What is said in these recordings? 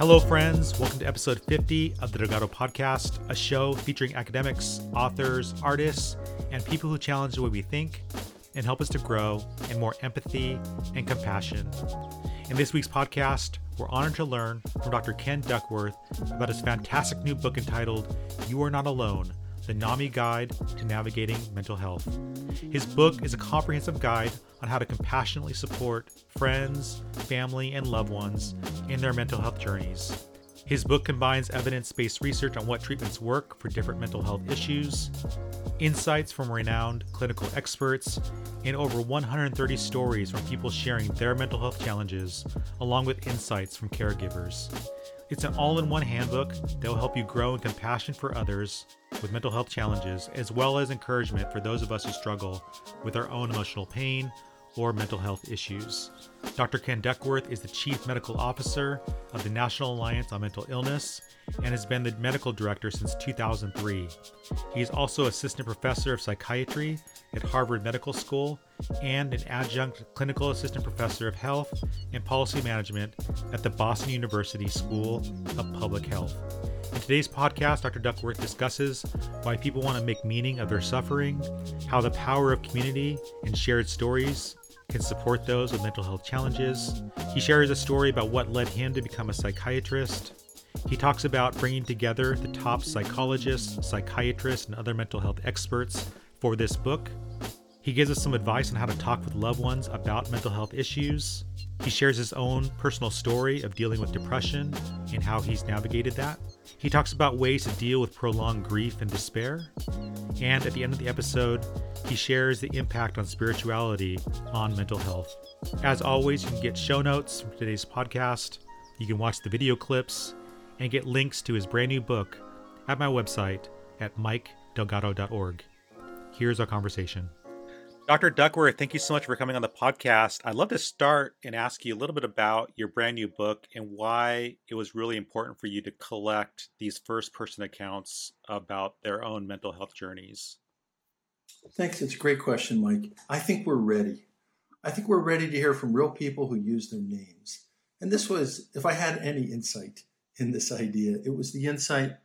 Hello, friends. Welcome to episode 50 of the Delgado Podcast, a show featuring academics, authors, artists, and people who challenge the way we think and help us to grow in more empathy and compassion. In this week's podcast, we're honored to learn from Dr. Ken Duckworth about his fantastic new book entitled You Are Not Alone The NAMI Guide to Navigating Mental Health. His book is a comprehensive guide on how to compassionately support friends, family, and loved ones in their mental health journeys. His book combines evidence based research on what treatments work for different mental health issues, insights from renowned clinical experts, and over 130 stories from people sharing their mental health challenges, along with insights from caregivers. It's an all in one handbook that will help you grow in compassion for others with mental health challenges, as well as encouragement for those of us who struggle with our own emotional pain or mental health issues. Dr. Ken Duckworth is the Chief Medical Officer of the National Alliance on Mental Illness and has been the medical director since 2003. He is also Assistant Professor of Psychiatry at Harvard Medical School and an Adjunct Clinical Assistant Professor of Health and Policy Management at the Boston University School of Public Health. In today's podcast, Dr. Duckworth discusses why people want to make meaning of their suffering, how the power of community and shared stories can support those with mental health challenges. He shares a story about what led him to become a psychiatrist. He talks about bringing together the top psychologists, psychiatrists, and other mental health experts for this book. He gives us some advice on how to talk with loved ones about mental health issues. He shares his own personal story of dealing with depression and how he's navigated that. He talks about ways to deal with prolonged grief and despair. And at the end of the episode, he shares the impact on spirituality on mental health. As always, you can get show notes from today's podcast, you can watch the video clips, and get links to his brand new book at my website at mikedelgado.org. Here's our conversation. Dr. Duckworth, thank you so much for coming on the podcast. I'd love to start and ask you a little bit about your brand new book and why it was really important for you to collect these first person accounts about their own mental health journeys. Thanks. It's a great question, Mike. I think we're ready. I think we're ready to hear from real people who use their names. And this was, if I had any insight in this idea, it was the insight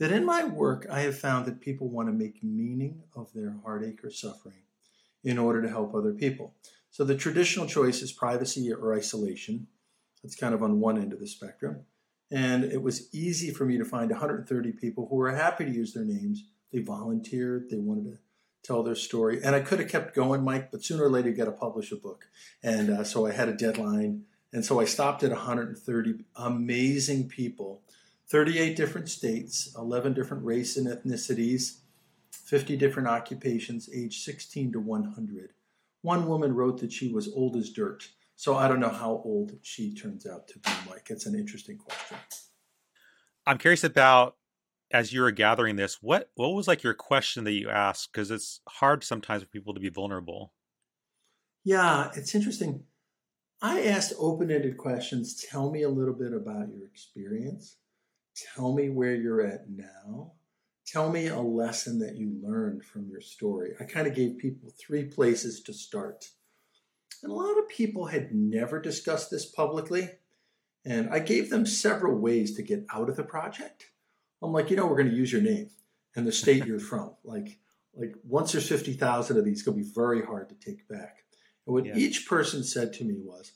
that in my work, I have found that people want to make meaning of their heartache or suffering in order to help other people. So the traditional choice is privacy or isolation. That's kind of on one end of the spectrum. And it was easy for me to find 130 people who were happy to use their names. They volunteered, they wanted to tell their story. And I could have kept going, Mike, but sooner or later you got to publish a book. And uh, so I had a deadline. And so I stopped at 130 amazing people, 38 different states, 11 different race and ethnicities, 50 different occupations, age 16 to 100. One woman wrote that she was old as dirt. So I don't know how old she turns out to be, Mike. It's an interesting question. I'm curious about as you were gathering this, what what was like your question that you asked? Because it's hard sometimes for people to be vulnerable. Yeah, it's interesting. I asked open-ended questions. Tell me a little bit about your experience. Tell me where you're at now. Tell me a lesson that you learned from your story. I kind of gave people three places to start. And a lot of people had never discussed this publicly. And I gave them several ways to get out of the project. I'm like, you know, we're going to use your name and the state you're from. Like, like once there's 50,000 of these, it's going to be very hard to take back. And what yeah. each person said to me was,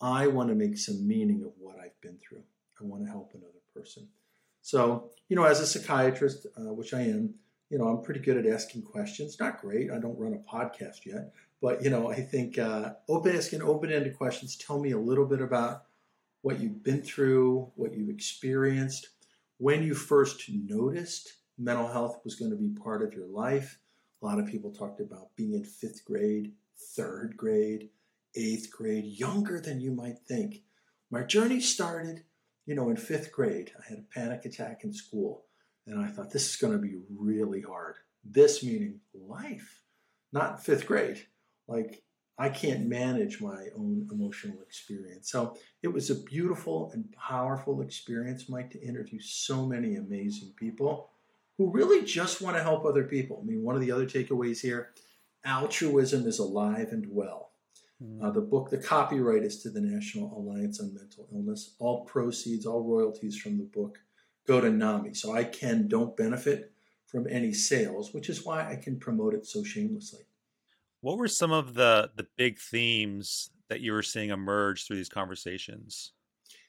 I want to make some meaning of what I've been through. I want to help another person. So, you know, as a psychiatrist, uh, which I am, you know, I'm pretty good at asking questions. Not great. I don't run a podcast yet, but you know, I think uh, open asking open-ended questions. Tell me a little bit about what you've been through, what you've experienced, when you first noticed mental health was going to be part of your life. A lot of people talked about being in fifth grade, third grade, eighth grade, younger than you might think. My journey started, you know, in fifth grade. I had a panic attack in school, and I thought this is going to be really hard. This meaning life, not fifth grade. Like I can't manage my own emotional experience. So it was a beautiful and powerful experience, Mike, to interview so many amazing people who really just want to help other people. I mean, one of the other takeaways here altruism is alive and well. Mm. Uh, the book, the copyright is to the National Alliance on Mental Illness. All proceeds, all royalties from the book go to NAMI. So I can don't benefit from any sales, which is why I can promote it so shamelessly. What were some of the the big themes that you were seeing emerge through these conversations?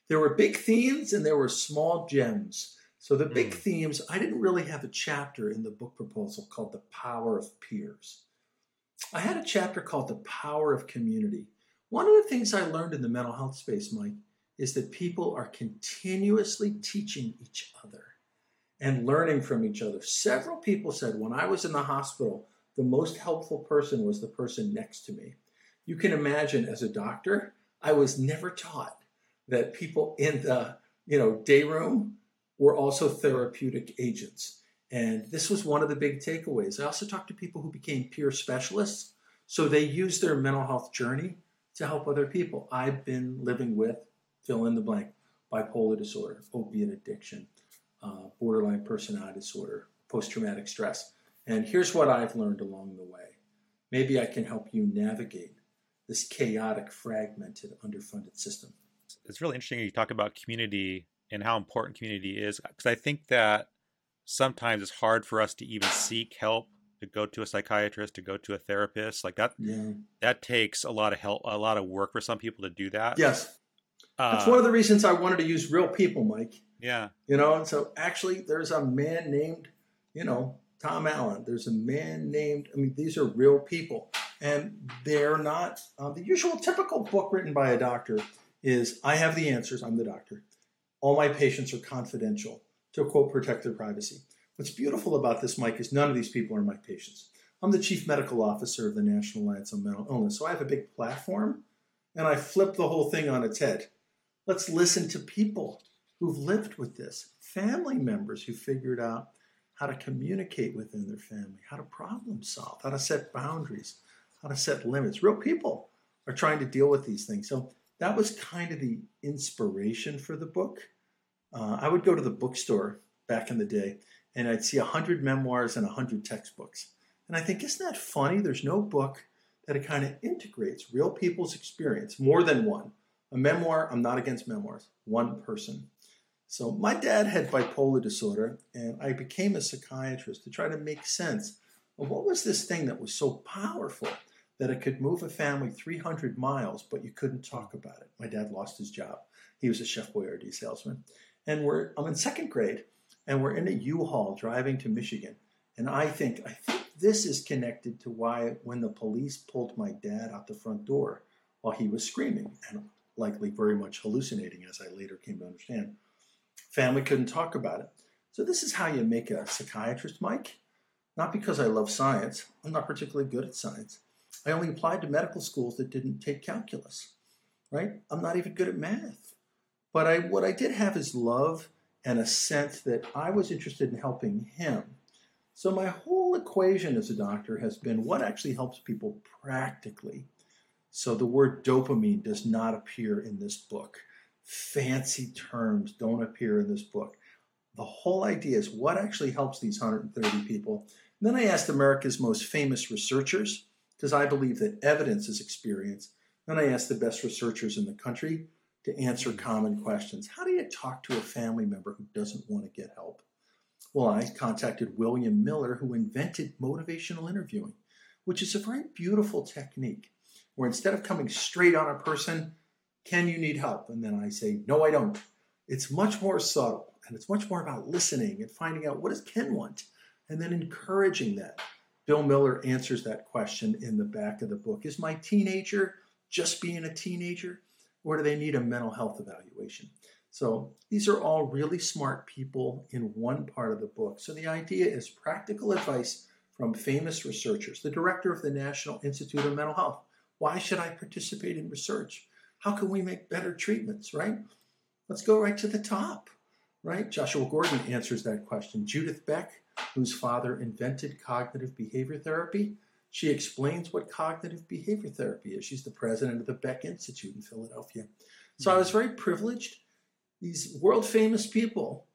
There were big themes and there were small gems. So the big mm. themes, I didn't really have a chapter in the book proposal called The Power of Peers. I had a chapter called The Power of Community. One of the things I learned in the mental health space, Mike, is that people are continuously teaching each other and learning from each other. Several people said when I was in the hospital, the most helpful person was the person next to me. You can imagine as a doctor, I was never taught that people in the you know day room were also therapeutic agents. And this was one of the big takeaways. I also talked to people who became peer specialists. So they use their mental health journey to help other people. I've been living with, fill in the blank, bipolar disorder, opiate addiction, uh, borderline personality disorder, post traumatic stress. And here's what I've learned along the way. Maybe I can help you navigate this chaotic, fragmented, underfunded system. It's really interesting you talk about community and how important community is because I think that sometimes it's hard for us to even seek help to go to a psychiatrist to go to a therapist like that yeah. that takes a lot of help a lot of work for some people to do that. Yes. Uh, that's one of the reasons i wanted to use real people mike. Yeah. You know and so actually there's a man named you know tom allen. There's a man named i mean these are real people. And they're not uh, the usual typical book written by a doctor is i have the answers i'm the doctor. All my patients are confidential to quote protect their privacy. What's beautiful about this, Mike, is none of these people are my patients. I'm the chief medical officer of the National Alliance on Mental Illness, so I have a big platform and I flip the whole thing on its head. Let's listen to people who've lived with this, family members who figured out how to communicate within their family, how to problem solve, how to set boundaries, how to set limits. Real people are trying to deal with these things. So that was kind of the inspiration for the book. Uh, I would go to the bookstore back in the day and I'd see 100 memoirs and 100 textbooks. And I think, isn't that funny? There's no book that it kind of integrates real people's experience, more than one. A memoir, I'm not against memoirs, one person. So my dad had bipolar disorder, and I became a psychiatrist to try to make sense of what was this thing that was so powerful that it could move a family 300 miles, but you couldn't talk about it. My dad lost his job. He was a Chef Boyardee salesman and we're I'm in second grade, and we're in a U-Haul driving to Michigan, and I think I think this is connected to why when the police pulled my dad out the front door while he was screaming and likely very much hallucinating, as I later came to understand, family couldn't talk about it. So this is how you make a psychiatrist, Mike. Not because I love science. I'm not particularly good at science. I only applied to medical schools that didn't take calculus, right? I'm not even good at math. But I, what I did have is love and a sense that I was interested in helping him. So my whole equation as a doctor has been what actually helps people practically. So the word dopamine does not appear in this book. Fancy terms don't appear in this book. The whole idea is what actually helps these 130 people. And then I asked America's most famous researchers, because I believe that evidence is experience. Then I asked the best researchers in the country to answer common questions. How do you talk to a family member who doesn't want to get help? Well, I contacted William Miller, who invented motivational interviewing, which is a very beautiful technique where instead of coming straight on a person, can you need help? And then I say, no, I don't. It's much more subtle and it's much more about listening and finding out what does Ken want and then encouraging that. Bill Miller answers that question in the back of the book. Is my teenager just being a teenager? Or do they need a mental health evaluation? So these are all really smart people in one part of the book. So the idea is practical advice from famous researchers. The director of the National Institute of Mental Health. Why should I participate in research? How can we make better treatments, right? Let's go right to the top, right? Joshua Gordon answers that question. Judith Beck, whose father invented cognitive behavior therapy, she explains what cognitive behavior therapy is. She's the president of the Beck Institute in Philadelphia. So I was mm-hmm. very privileged. These world famous people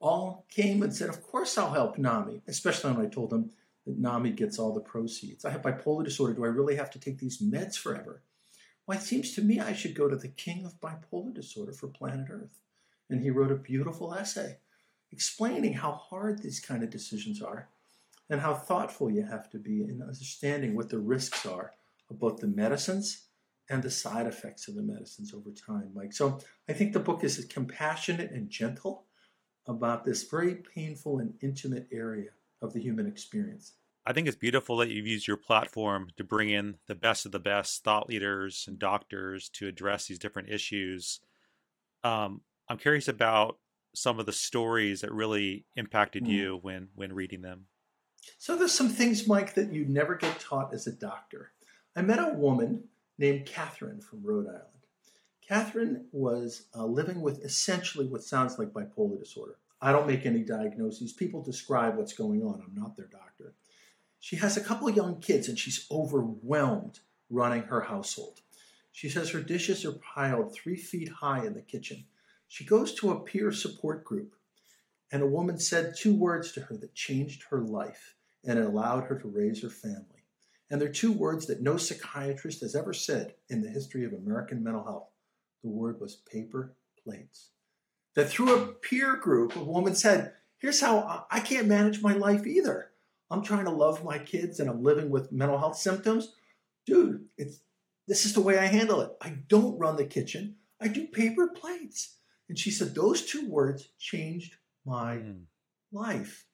all came and said, Of course I'll help NAMI, especially when I told them that NAMI gets all the proceeds. I have bipolar disorder. Do I really have to take these meds forever? Well, it seems to me I should go to the king of bipolar disorder for planet Earth. And he wrote a beautiful essay explaining how hard these kind of decisions are and how thoughtful you have to be in understanding what the risks are of both the medicines and the side effects of the medicines over time, Mike. So I think the book is compassionate and gentle about this very painful and intimate area of the human experience. I think it's beautiful that you've used your platform to bring in the best of the best thought leaders and doctors to address these different issues. Um, I'm curious about some of the stories that really impacted mm. you when when reading them. So there's some things, Mike, that you never get taught as a doctor. I met a woman named Catherine from Rhode Island. Catherine was uh, living with essentially what sounds like bipolar disorder. I don't make any diagnoses. People describe what's going on. I'm not their doctor. She has a couple of young kids and she's overwhelmed running her household. She says her dishes are piled three feet high in the kitchen. She goes to a peer support group, and a woman said two words to her that changed her life and it allowed her to raise her family. And they're two words that no psychiatrist has ever said in the history of American mental health. The word was paper plates. That through a peer group, a woman said, Here's how I can't manage my life either. I'm trying to love my kids and I'm living with mental health symptoms. Dude, it's this is the way I handle it. I don't run the kitchen. I do paper plates. And she said those two words changed my mm. life.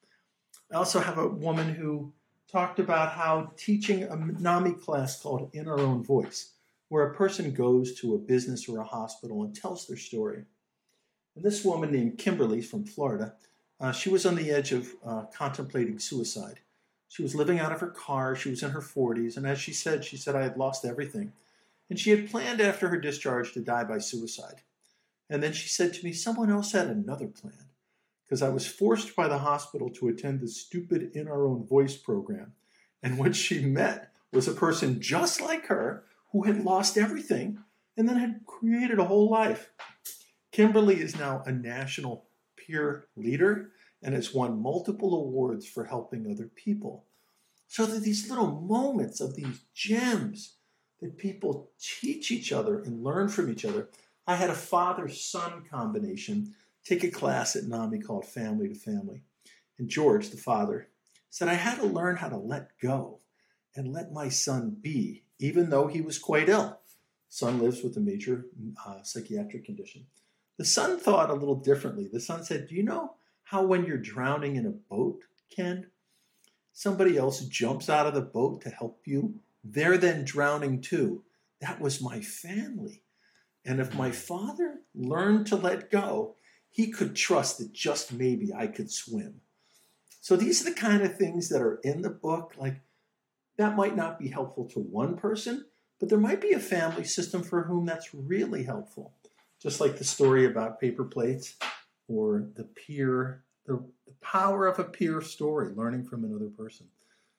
I also have a woman who talked about how teaching a NAMI class called In Our Own Voice, where a person goes to a business or a hospital and tells their story. And this woman named Kimberly from Florida, uh, she was on the edge of uh, contemplating suicide. She was living out of her car. She was in her 40s. And as she said, she said, I had lost everything. And she had planned after her discharge to die by suicide. And then she said to me, Someone else had another plan. Because I was forced by the hospital to attend the stupid In Our Own Voice program. And what she met was a person just like her who had lost everything and then had created a whole life. Kimberly is now a national peer leader and has won multiple awards for helping other people. So that these little moments of these gems that people teach each other and learn from each other. I had a father son combination take a class at NAMI called Family to Family. And George, the father, said I had to learn how to let go and let my son be, even though he was quite ill. Son lives with a major uh, psychiatric condition. The son thought a little differently. The son said, Do you know how when you're drowning in a boat, Ken, somebody else jumps out of the boat to help you. They're then drowning too. That was my family. And if my father learned to let go, he could trust that just maybe I could swim. So these are the kind of things that are in the book. Like that might not be helpful to one person, but there might be a family system for whom that's really helpful. Just like the story about paper plates or the peer, the, the power of a peer story, learning from another person.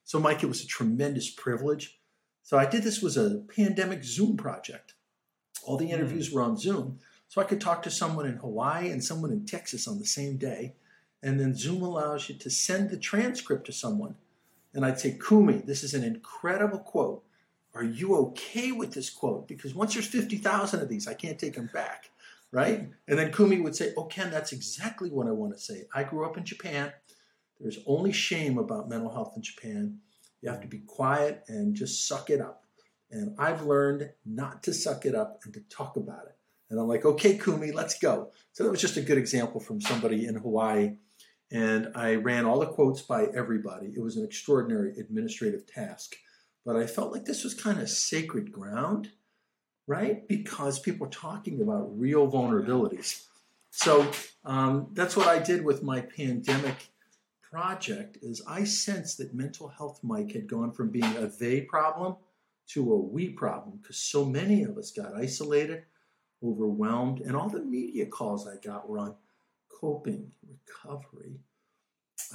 So, Mike, it was a tremendous privilege. So, I did this was a pandemic Zoom project. All the hmm. interviews were on Zoom. So I could talk to someone in Hawaii and someone in Texas on the same day. And then Zoom allows you to send the transcript to someone. And I'd say, Kumi, this is an incredible quote. Are you okay with this quote? Because once there's 50,000 of these, I can't take them back right? And then Kumi would say, Oh, Ken, that's exactly what I want to say. I grew up in Japan. There's only shame about mental health in Japan. You have to be quiet and just suck it up. And I've learned not to suck it up and to talk about it. And I'm like, okay, Kumi, let's go. So that was just a good example from somebody in Hawaii. And I ran all the quotes by everybody. It was an extraordinary administrative task. But I felt like this was kind of sacred ground right? Because people are talking about real vulnerabilities. So um, that's what I did with my pandemic project. Is I sensed that mental health, Mike, had gone from being a they problem to a we problem because so many of us got isolated, overwhelmed, and all the media calls I got were on coping, recovery,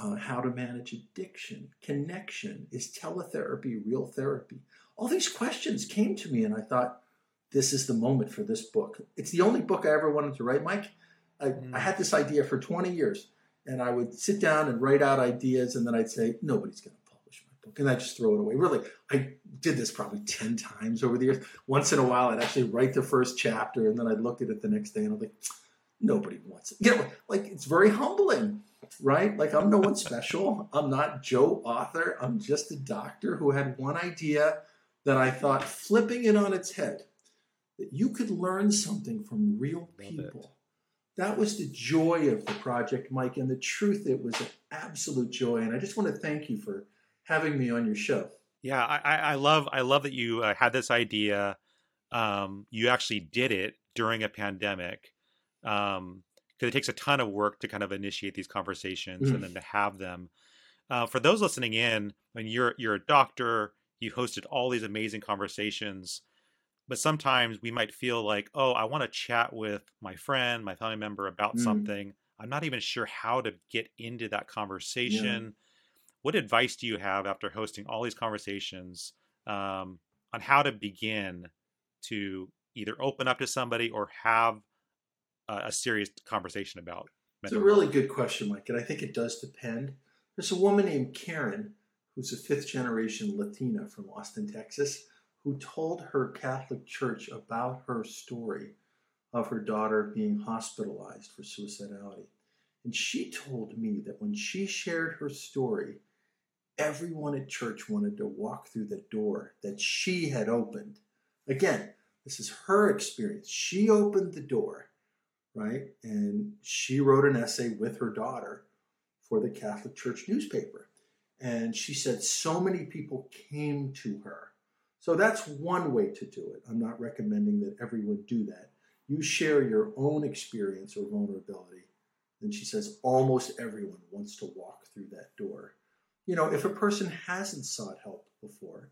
uh, how to manage addiction, connection. Is teletherapy real therapy? All these questions came to me, and I thought, this is the moment for this book. It's the only book I ever wanted to write, Mike. I, mm. I, had this idea for 20 years, and I would sit down and write out ideas, and then I'd say, nobody's going to publish my book and I just throw it away. Really, I did this probably 10 times over the years. Once in a while, I'd actually write the first chapter and then I'd look at it the next day and I'm like, nobody wants it. You know, like it's very humbling, right? Like I'm no one special. I'm not Joe author. I'm just a doctor who had one idea that I thought flipping it on its head, that you could learn something from real people. That was the joy of the project, Mike. And the truth, it was an absolute joy. And I just want to thank you for having me on your show. Yeah, I, I love I love that you uh, had this idea. Um, you actually did it during a pandemic because um, it takes a ton of work to kind of initiate these conversations mm. and then to have them. Uh, for those listening in, when you're you're a doctor, you hosted all these amazing conversations, but sometimes we might feel like, oh, I want to chat with my friend, my family member about mm. something. I'm not even sure how to get into that conversation. Yeah. What advice do you have after hosting all these conversations um, on how to begin to either open up to somebody or have a, a serious conversation about? It's a really good question, Mike, and I think it does depend. There's a woman named Karen who's a fifth generation Latina from Austin, Texas who told her Catholic Church about her story of her daughter being hospitalized for suicidality. And she told me that when she shared her story, everyone at church wanted to walk through the door that she had opened. Again, this is her experience. She opened the door, right? And she wrote an essay with her daughter for the Catholic Church newspaper. And she said so many people came to her so that's one way to do it. I'm not recommending that everyone do that. You share your own experience or vulnerability. And she says almost everyone wants to walk through that door. You know, if a person hasn't sought help before,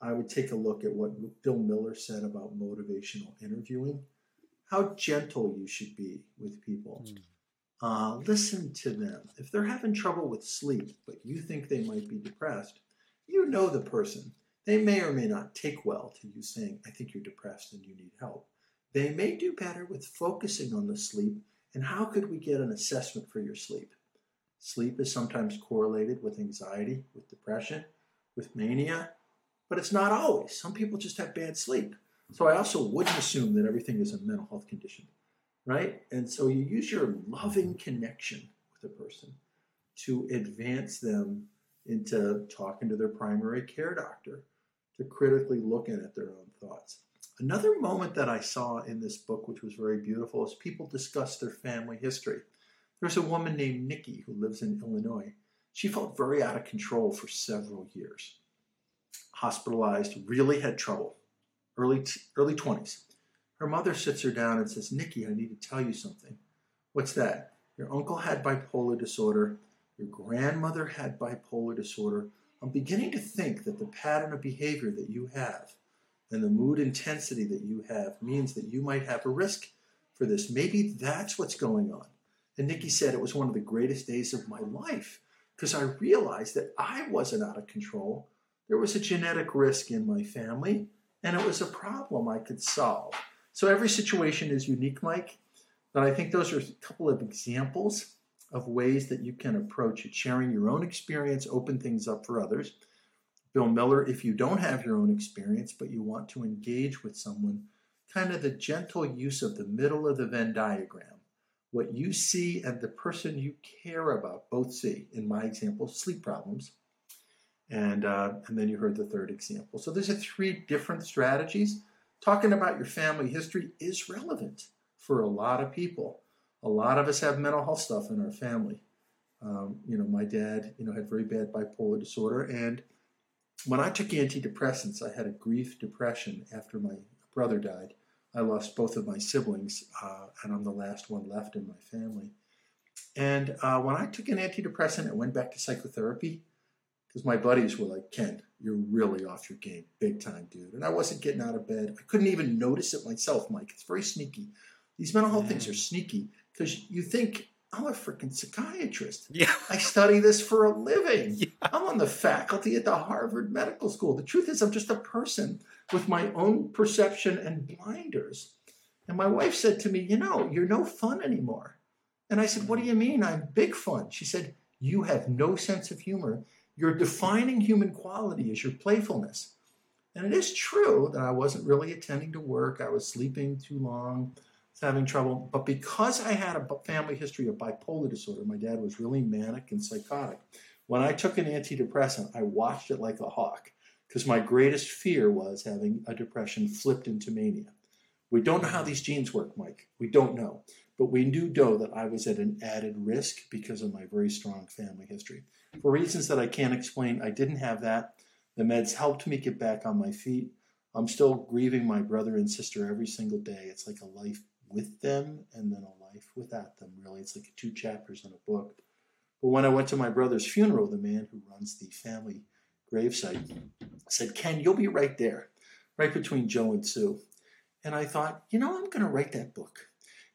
I would take a look at what Bill Miller said about motivational interviewing. How gentle you should be with people. Mm. Uh, listen to them. If they're having trouble with sleep, but you think they might be depressed, you know the person. They may or may not take well to you saying, I think you're depressed and you need help. They may do better with focusing on the sleep and how could we get an assessment for your sleep? Sleep is sometimes correlated with anxiety, with depression, with mania, but it's not always. Some people just have bad sleep. So I also wouldn't assume that everything is a mental health condition, right? And so you use your loving connection with a person to advance them into talking to their primary care doctor to critically looking at their own thoughts. Another moment that I saw in this book, which was very beautiful, is people discuss their family history. There's a woman named Nikki who lives in Illinois. She felt very out of control for several years. Hospitalized, really had trouble, early, t- early 20s. Her mother sits her down and says, Nikki, I need to tell you something. What's that? Your uncle had bipolar disorder. Your grandmother had bipolar disorder. I'm beginning to think that the pattern of behavior that you have and the mood intensity that you have means that you might have a risk for this. Maybe that's what's going on. And Nikki said it was one of the greatest days of my life because I realized that I wasn't out of control. There was a genetic risk in my family, and it was a problem I could solve. So every situation is unique, Mike. But I think those are a couple of examples of ways that you can approach it, sharing your own experience, open things up for others. Bill Miller, if you don't have your own experience, but you want to engage with someone, kind of the gentle use of the middle of the Venn diagram. What you see and the person you care about both see. In my example, sleep problems. And, uh, and then you heard the third example. So there's a three different strategies. Talking about your family history is relevant for a lot of people a lot of us have mental health stuff in our family. Um, you know, my dad, you know, had very bad bipolar disorder, and when I took antidepressants, I had a grief depression after my brother died. I lost both of my siblings, uh, and I'm the last one left in my family. And uh, when I took an antidepressant and went back to psychotherapy, because my buddies were like, Ken, you're really off your game, big time, dude. And I wasn't getting out of bed. I couldn't even notice it myself, Mike. It's very sneaky. These mental health things are sneaky because you think I'm a freaking psychiatrist. Yeah. I study this for a living. Yeah. I'm on the faculty at the Harvard Medical School. The truth is, I'm just a person with my own perception and blinders. And my wife said to me, You know, you're no fun anymore. And I said, What do you mean? I'm big fun. She said, You have no sense of humor Your defining human quality is your playfulness. And it is true that I wasn't really attending to work. I was sleeping too long, having trouble. But because I had a family history of bipolar disorder, my dad was really manic and psychotic. When I took an antidepressant, I watched it like a hawk because my greatest fear was having a depression flipped into mania. We don't know how these genes work, Mike. We don't know. But we do know that I was at an added risk because of my very strong family history. For reasons that I can't explain, I didn't have that. The meds helped me get back on my feet. I'm still grieving my brother and sister every single day. It's like a life with them and then a life without them, really. It's like two chapters in a book. But when I went to my brother's funeral, the man who runs the family gravesite said, Ken, you'll be right there, right between Joe and Sue. And I thought, you know, I'm going to write that book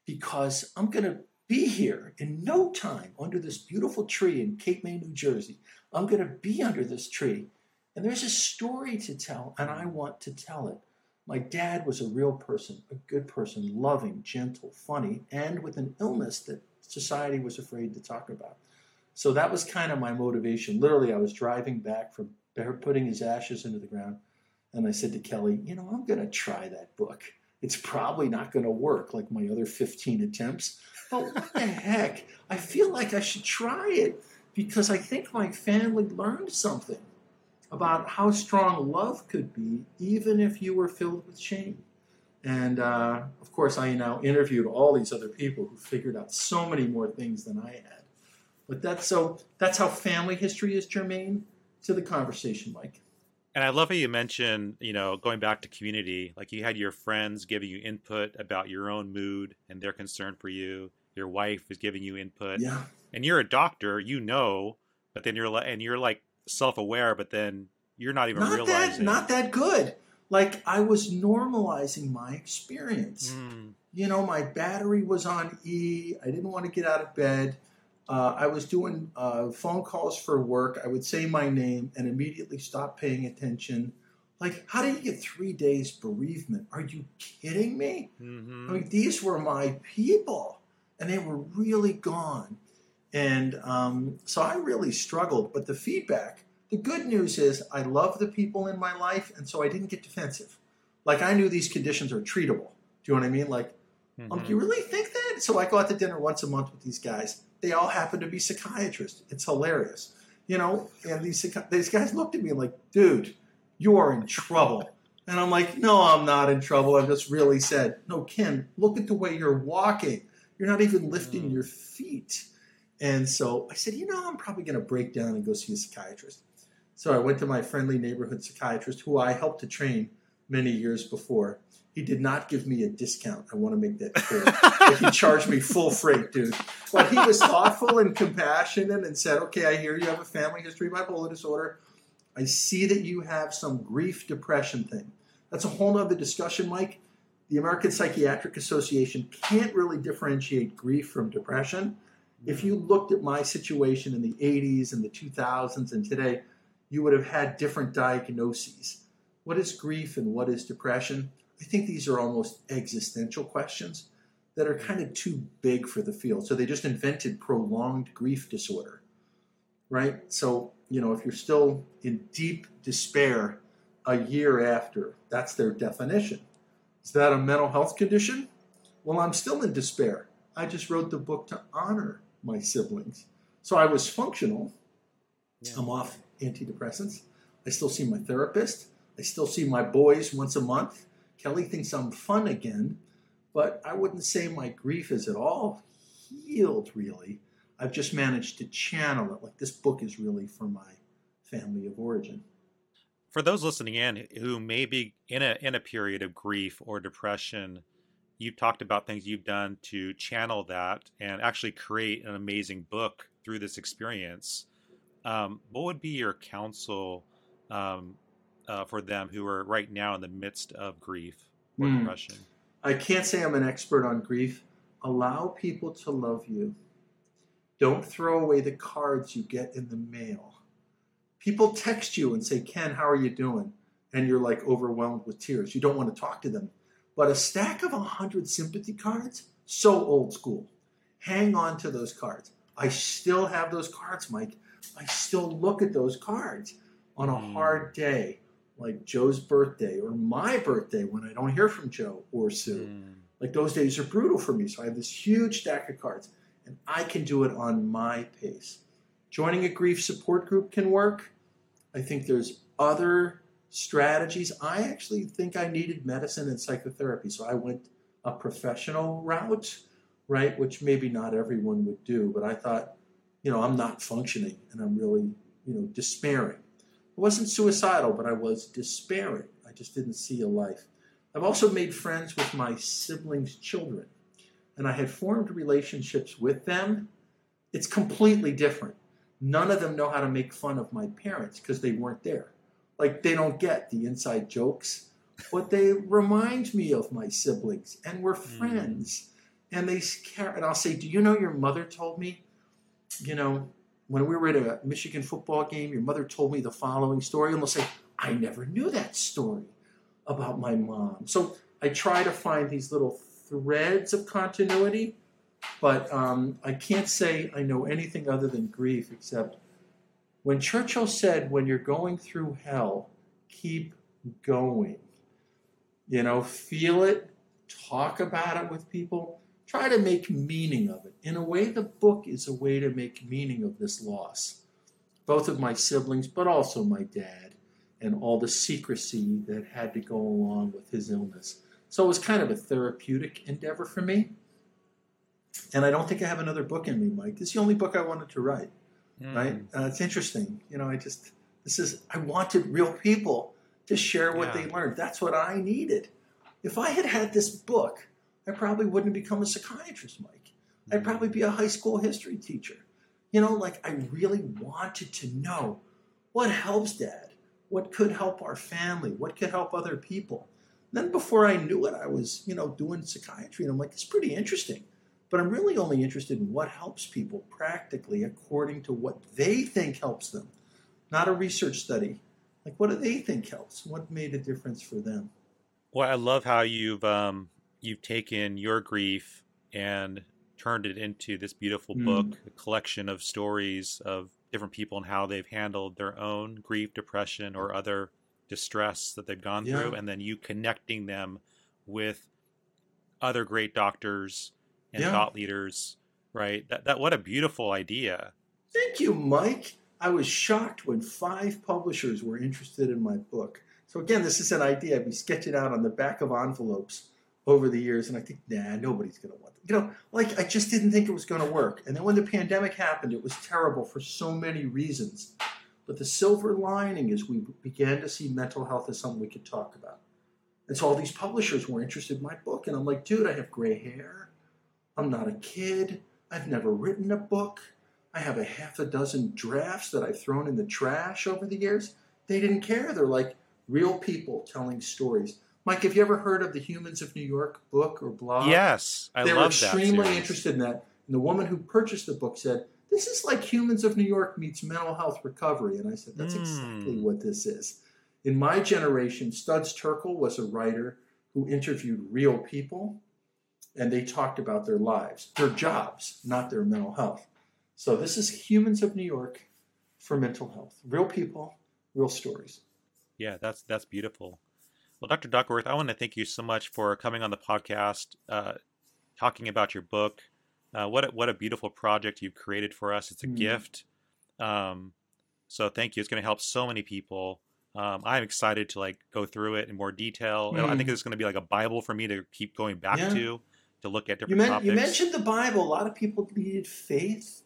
because I'm going to be here in no time under this beautiful tree in Cape May, New Jersey. I'm going to be under this tree. And there's a story to tell, and I want to tell it. My dad was a real person, a good person, loving, gentle, funny, and with an illness that society was afraid to talk about. So that was kind of my motivation. Literally, I was driving back from putting his ashes into the ground, and I said to Kelly, You know, I'm going to try that book. It's probably not going to work like my other 15 attempts. But what the heck? I feel like I should try it because I think my family learned something about how strong love could be, even if you were filled with shame. And uh, of course, I now interviewed all these other people who figured out so many more things than I had. But that's so that's how family history is germane to the conversation, Mike. And I love how you mentioned, you know, going back to community, like you had your friends giving you input about your own mood and their concern for you. Your wife is giving you input. Yeah. And you're a doctor, you know, but then you're like, and you're like self-aware, but then you're not even not realizing. That, not that good. Like I was normalizing my experience. Mm. You know, my battery was on E. I didn't want to get out of bed. Uh, I was doing uh, phone calls for work. I would say my name and immediately stop paying attention. Like, how do you get three days bereavement? Are you kidding me? Mm-hmm. I mean, these were my people, and they were really gone. And um, so I really struggled. But the feedback, the good news is I love the people in my life, and so I didn't get defensive. Like, I knew these conditions are treatable. Do you know what I mean? Like, mm-hmm. um, do you really think So I go out to dinner once a month with these guys they all happen to be psychiatrists. It's hilarious, you know. And these these guys looked at me like, "Dude, you are in trouble." And I'm like, "No, I'm not in trouble. I'm just really said, no, Ken, look at the way you're walking. You're not even lifting mm. your feet." And so I said, "You know, I'm probably going to break down and go see a psychiatrist." So I went to my friendly neighborhood psychiatrist, who I helped to train many years before. He did not give me a discount. I want to make that clear. he charged me full freight, dude. But he was thoughtful and compassionate and said, okay, I hear you have a family history of bipolar disorder. I see that you have some grief depression thing. That's a whole nother discussion, Mike. The American Psychiatric Association can't really differentiate grief from depression. If you looked at my situation in the 80s and the 2000s and today, you would have had different diagnoses. What is grief and what is depression? I think these are almost existential questions that are kind of too big for the field. So they just invented prolonged grief disorder, right? So, you know, if you're still in deep despair a year after, that's their definition. Is that a mental health condition? Well, I'm still in despair. I just wrote the book to honor my siblings. So I was functional. Yeah. I'm off antidepressants. I still see my therapist. I still see my boys once a month. Kelly thinks I'm fun again, but I wouldn't say my grief is at all healed, really. I've just managed to channel it. Like this book is really for my family of origin. For those listening in who may be in a in a period of grief or depression, you've talked about things you've done to channel that and actually create an amazing book through this experience. Um, what would be your counsel um, uh, for them who are right now in the midst of grief or mm. depression? I can't say I'm an expert on grief. Allow people to love you. Don't throw away the cards you get in the mail. People text you and say, Ken, how are you doing? And you're like overwhelmed with tears. You don't want to talk to them. But a stack of 100 sympathy cards, so old school. Hang on to those cards. I still have those cards, Mike. I still look at those cards on a Mm. hard day, like Joe's birthday or my birthday when I don't hear from Joe or Sue. Mm. Like those days are brutal for me. So I have this huge stack of cards and I can do it on my pace. Joining a grief support group can work. I think there's other strategies. I actually think I needed medicine and psychotherapy. So I went a professional route, right? Which maybe not everyone would do, but I thought, you know, I'm not functioning and I'm really, you know, despairing. I wasn't suicidal, but I was despairing. I just didn't see a life. I've also made friends with my siblings' children, and I had formed relationships with them. It's completely different. None of them know how to make fun of my parents because they weren't there. Like, they don't get the inside jokes, but they remind me of my siblings, and we're hmm. friends. And they care. And I'll say, Do you know your mother told me, you know, when we were at a Michigan football game, your mother told me the following story? And they'll say, I never knew that story about my mom. So I try to find these little threads of continuity, but um, I can't say I know anything other than grief except when Churchill said, when you're going through hell, keep going. You know, feel it, talk about it with people, try to make meaning of it. In a way, the book is a way to make meaning of this loss, both of my siblings, but also my dad and all the secrecy that had to go along with his illness. So it was kind of a therapeutic endeavor for me. And I don't think I have another book in me, Mike. This is the only book I wanted to write, Mm. right? Uh, it's interesting. You know, I just, this is, I wanted real people to share what Yeah. they learned. That's what I needed. If I had had this book, I probably wouldn't become a psychiatrist, Mike. I'd probably be a high school history teacher. You know, like I really wanted to know what helps dad, what could help our family, what could help other people. Then before I knew it, I was, you know, doing psychiatry and I'm like, it's pretty interesting. But I'm really only interested in what helps people practically according to what they think helps them, not a research study. Like, what do they think helps? What made a difference for them? Well, I love how you've um, you've taken your grief and turned it into this beautiful Mm. book, a collection of stories of different people and how they've handled their own grief, depression, or other distress that they've gone Yeah. through, and then you connecting them with other great doctors and Yeah. thought leaders. Right? That that what a beautiful idea. Thank you, Mike. I was shocked when five publishers were interested in my book. So again, this is an idea I'd be sketching out on the back of envelopes over the years, and I think, nah, nobody's going to want it. You know, like I just didn't think it was going to work. And then when the pandemic happened, it was terrible for so many reasons. But the silver lining is we began to see mental health as something we could talk about. And so all these publishers were interested in my book, and I'm like, dude, I have gray hair. I'm not a kid. I've never written a book. I have a half a dozen drafts that I've thrown in the trash over the years. They didn't care. They're like real people telling stories. Mike, have you ever heard of the Humans of New York book or blog? yes, I they were love that. extremely series. interested in that. And the woman who purchased the book said, This is like Humans of New York meets mental health recovery. And I said, That's Hmm. exactly what this is. In my generation, Studs Terkel was a writer who interviewed real people and they talked about their lives, their jobs, not their mental health. So this is Humans of New York for mental health. Real people, real stories. Yeah, that's that's beautiful. Well, Dr. Duckworth, I want to thank you so much for coming on the podcast, uh, talking about your book. Uh, what a, what a beautiful project you've created for us. It's a Mm. gift. Um, so thank you. It's going to help so many people. Um, I'm excited to like go through it in more detail. And I Mm. think it's going to be like a Bible for me to keep going back Yeah. to to look at You, different topics. you mentioned the Bible. A lot of people needed faith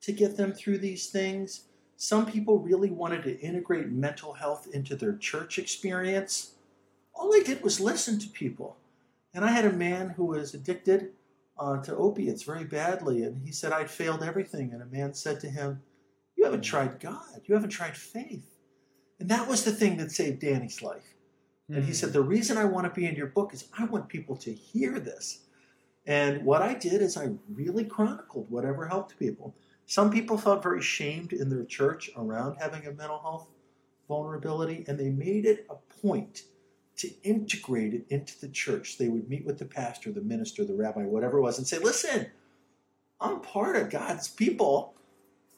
to get them through these things. Some people really wanted to integrate mental health into their church experience. All I did was listen to people. And I had a man who was addicted uh, to opiates very badly, and he said, I'd failed everything. And a man said to him, You haven't tried God, you haven't tried faith. And that was the thing that saved Danny's life. And he Hmm. said, The reason I want to be in your book is I want people to hear this. And what I did is I really chronicled whatever helped people. Some people felt very shamed in their church around having a mental health vulnerability, and they made it a point to integrate it into the church. They would meet with the pastor, the minister, the rabbi, whatever it was, and say, Listen, I'm part of God's people.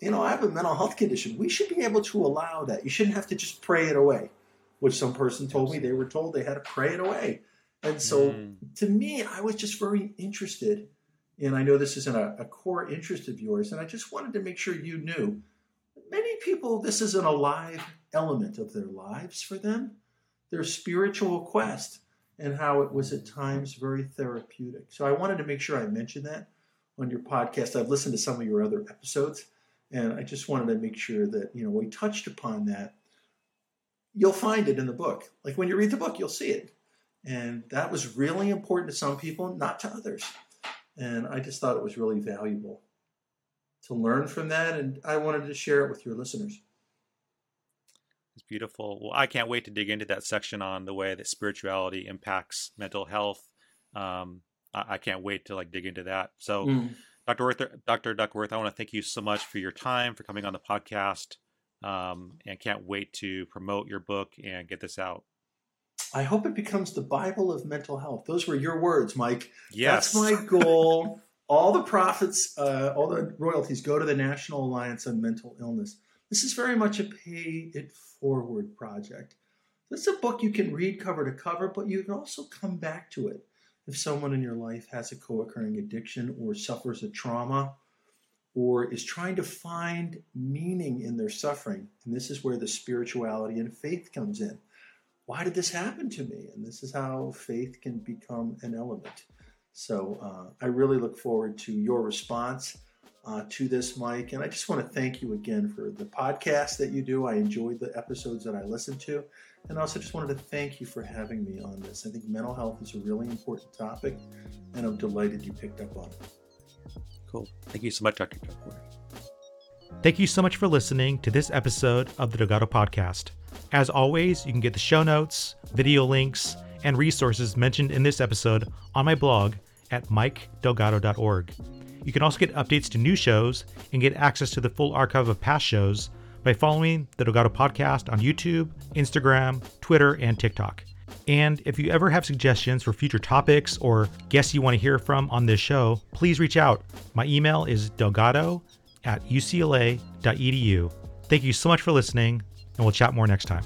you know, I have a mental health condition. We should be able to allow that. You shouldn't have to just pray it away, which some person told me they were told they had to pray it away. And so mm. to me, I was just very interested. And I know this isn't a, a core interest of yours. And I just wanted to make sure you knew many people, this is an alive element of their lives for them, their spiritual quest, and how it was at times very therapeutic. So I wanted to make sure I mentioned that on your podcast. I've listened to some of your other episodes, and I just wanted to make sure that, you know, we touched upon that. You'll find it in the book. Like when you read the book, you'll see it. And that was really important to some people, not to others. And I just thought it was really valuable to learn from that. And I wanted to share it with your listeners. It's beautiful. Well, I can't wait to dig into that section on the way that spirituality impacts mental health. Um, I, I, can't wait to like dig into that. So, mm. Dr. Worth, Dr. Duckworth, I want to thank you so much for your time, for coming on the podcast, um, and can't wait to promote your book and get this out. I hope it becomes the Bible of mental health. Those were your words, Mike. Yes. That's my goal. all the profits, uh, all the royalties go to the National Alliance on Mental Illness. This is very much a pay it forward project. This is a book you can read cover to cover, but you can also come back to it if someone in your life has a co occurring addiction or suffers a trauma or is trying to find meaning in their suffering. And this is where the spirituality and faith comes in why did this happen to me? And this is how faith can become an element. So uh, I really look forward to your response uh, to this, Mike. And I just want to thank you again for the podcast that you do. I enjoyed the episodes that I listened to. And also just wanted to thank you for having me on this. I think mental health is a really important topic, and I'm delighted you picked up on it. Cool. Thank you so much, Dr. Duckworth. Thank you so much for listening to this episode of the Delgado Podcast. As always, you can get the show notes, video links, and resources mentioned in this episode on my blog at mikedelgado.org. You can also get updates to new shows and get access to the full archive of past shows by following the Delgado Podcast on YouTube, Instagram, Twitter, and TikTok. And if you ever have suggestions for future topics or guests you want to hear from on this show, please reach out. My email is delgado at ucla.edu. Thank you so much for listening and we'll chat more next time.